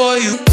for you.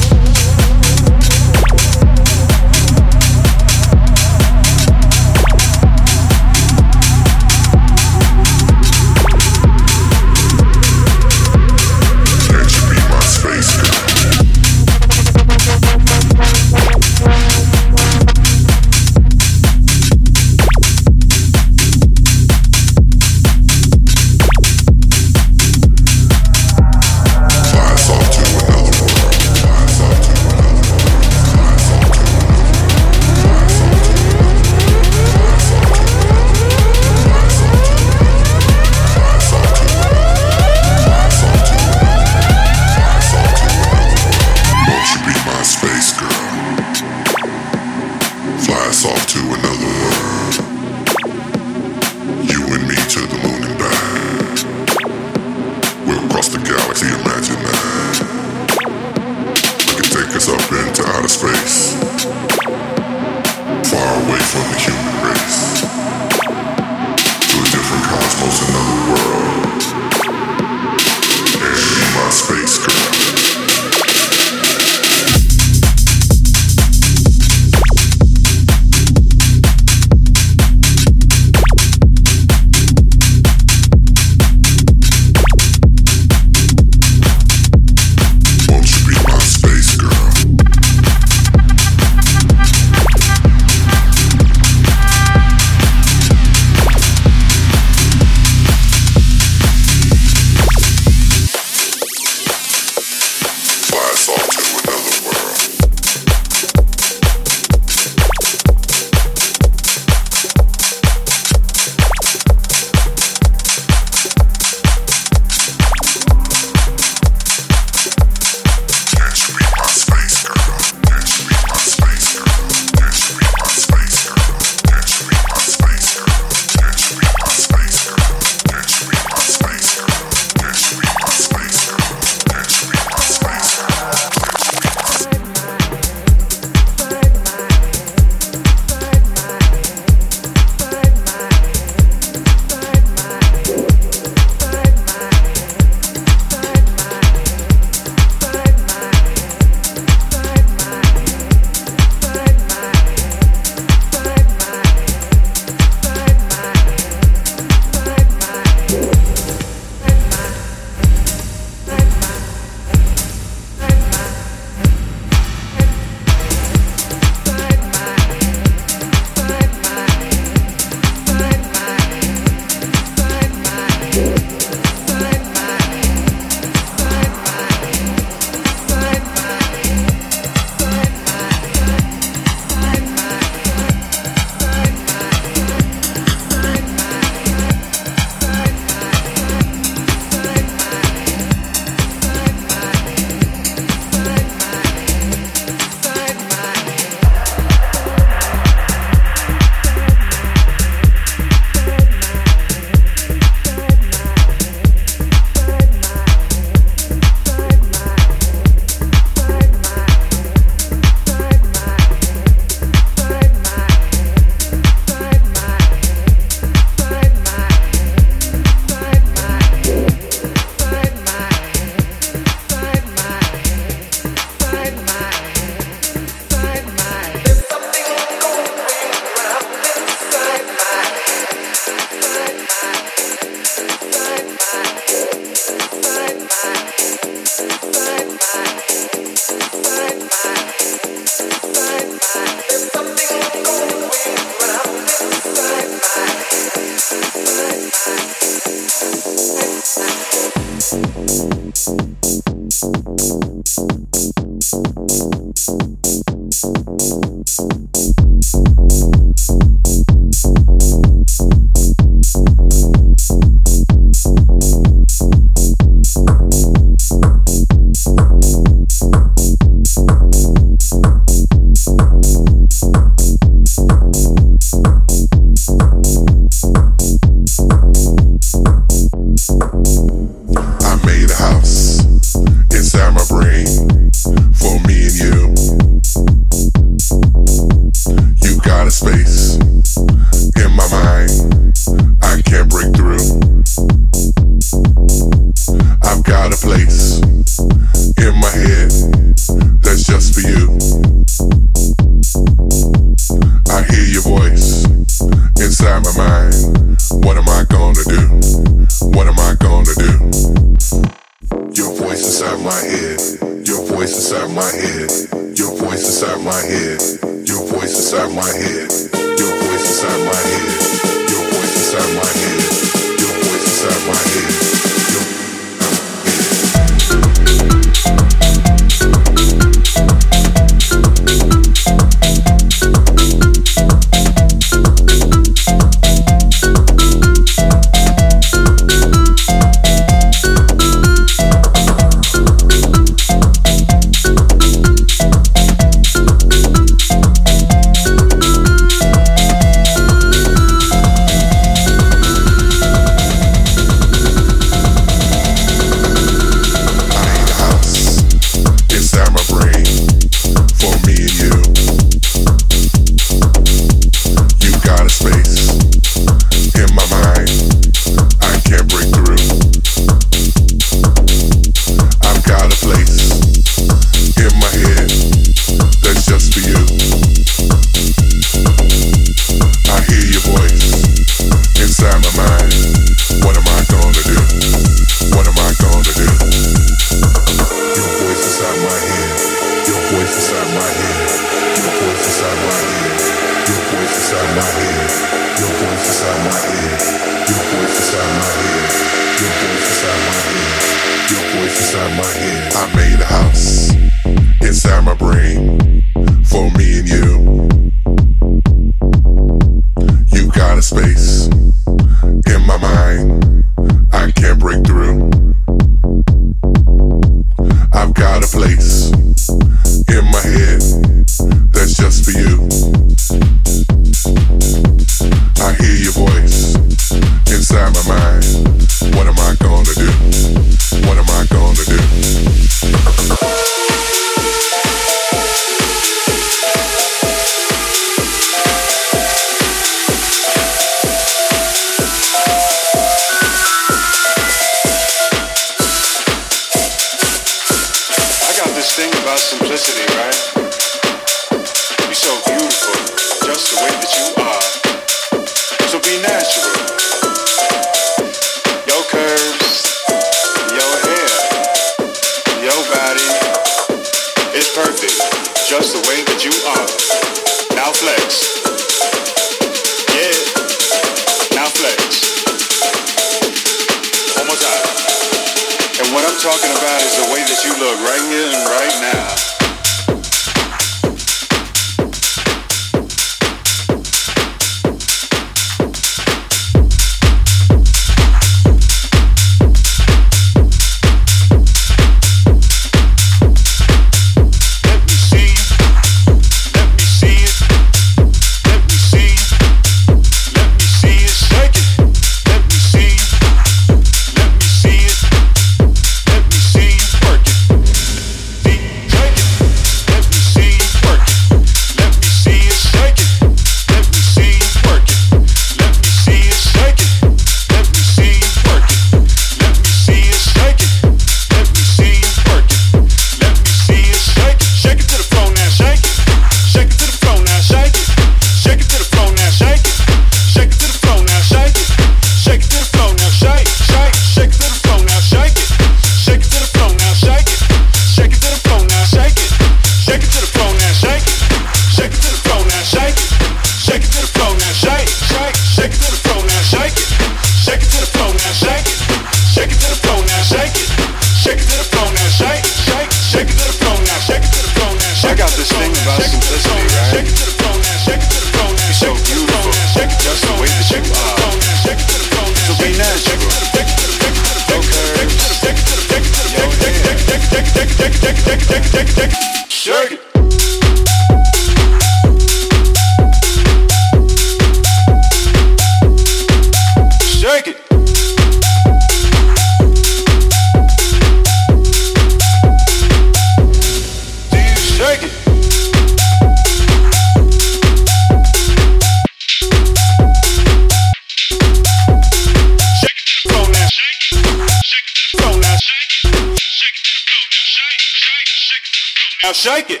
Right here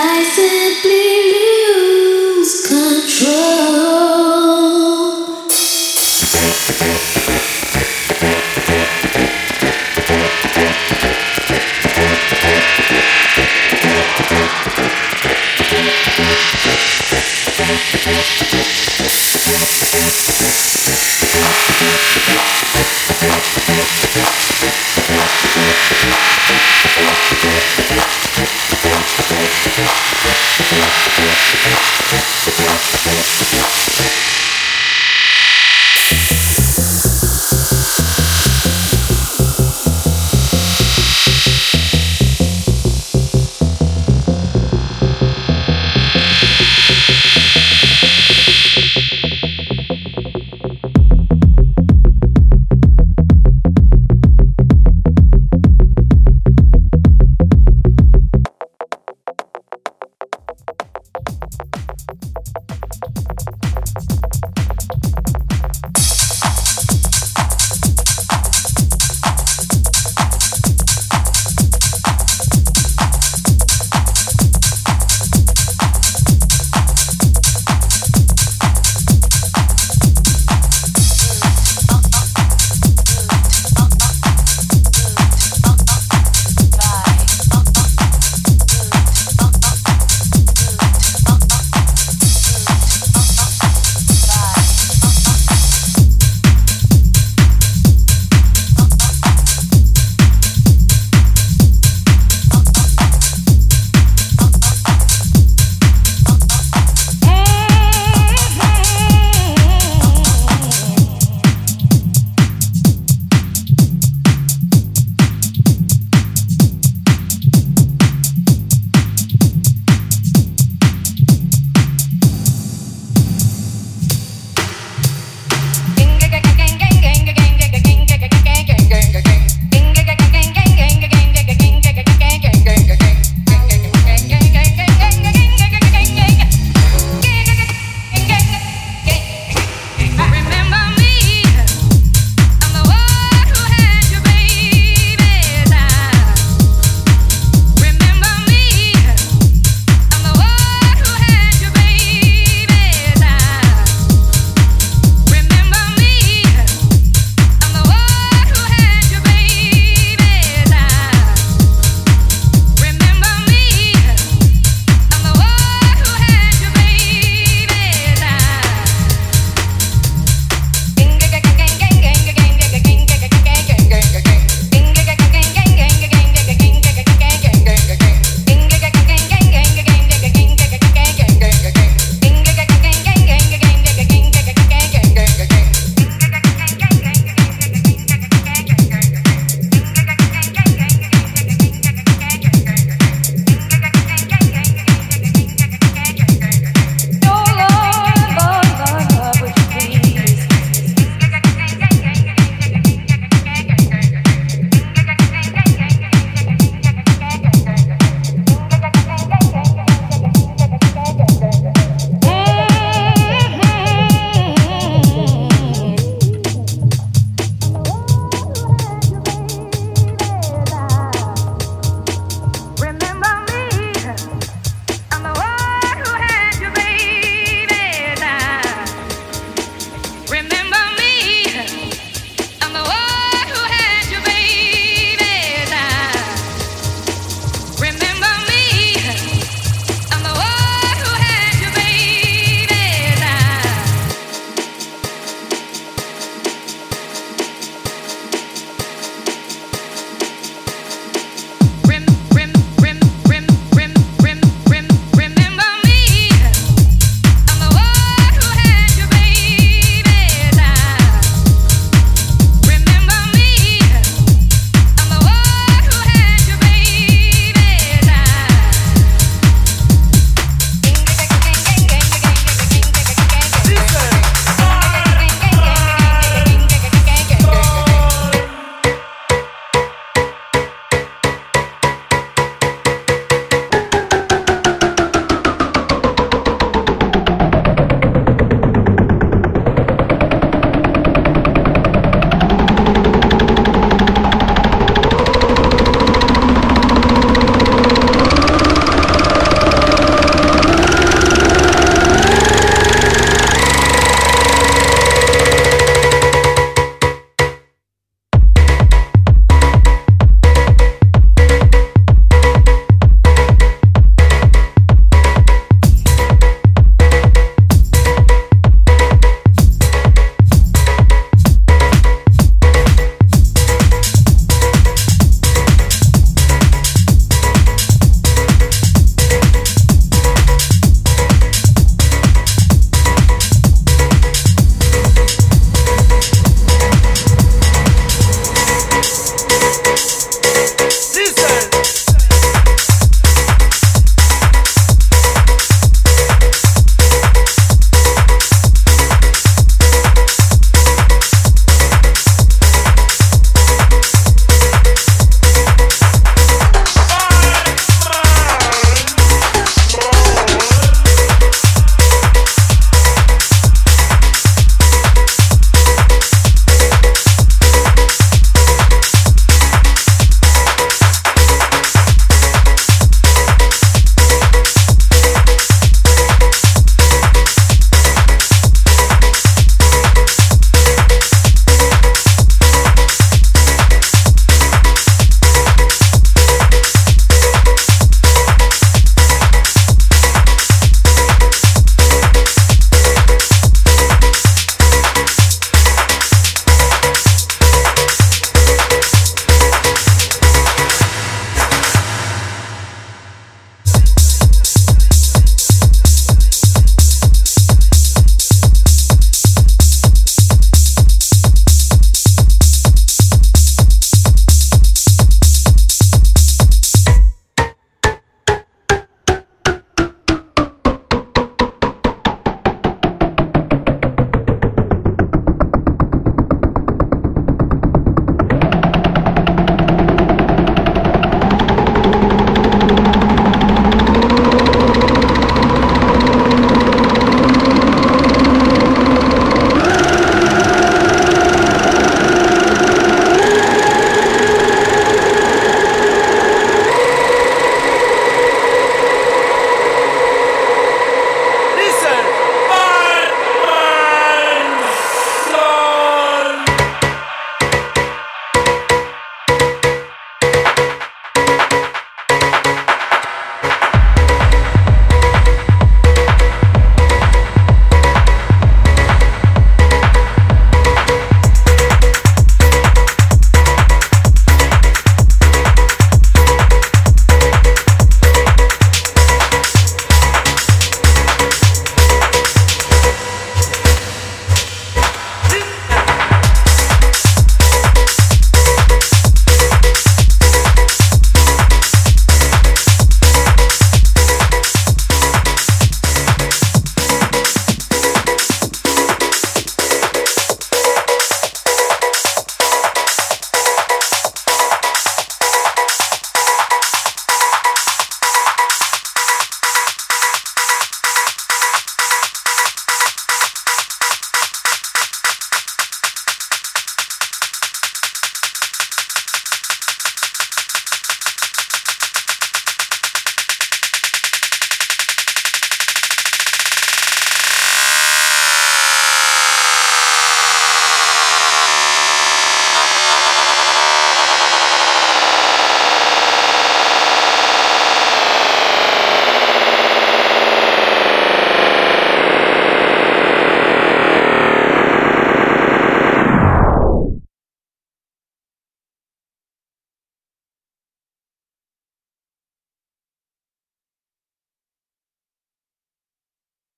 爱死。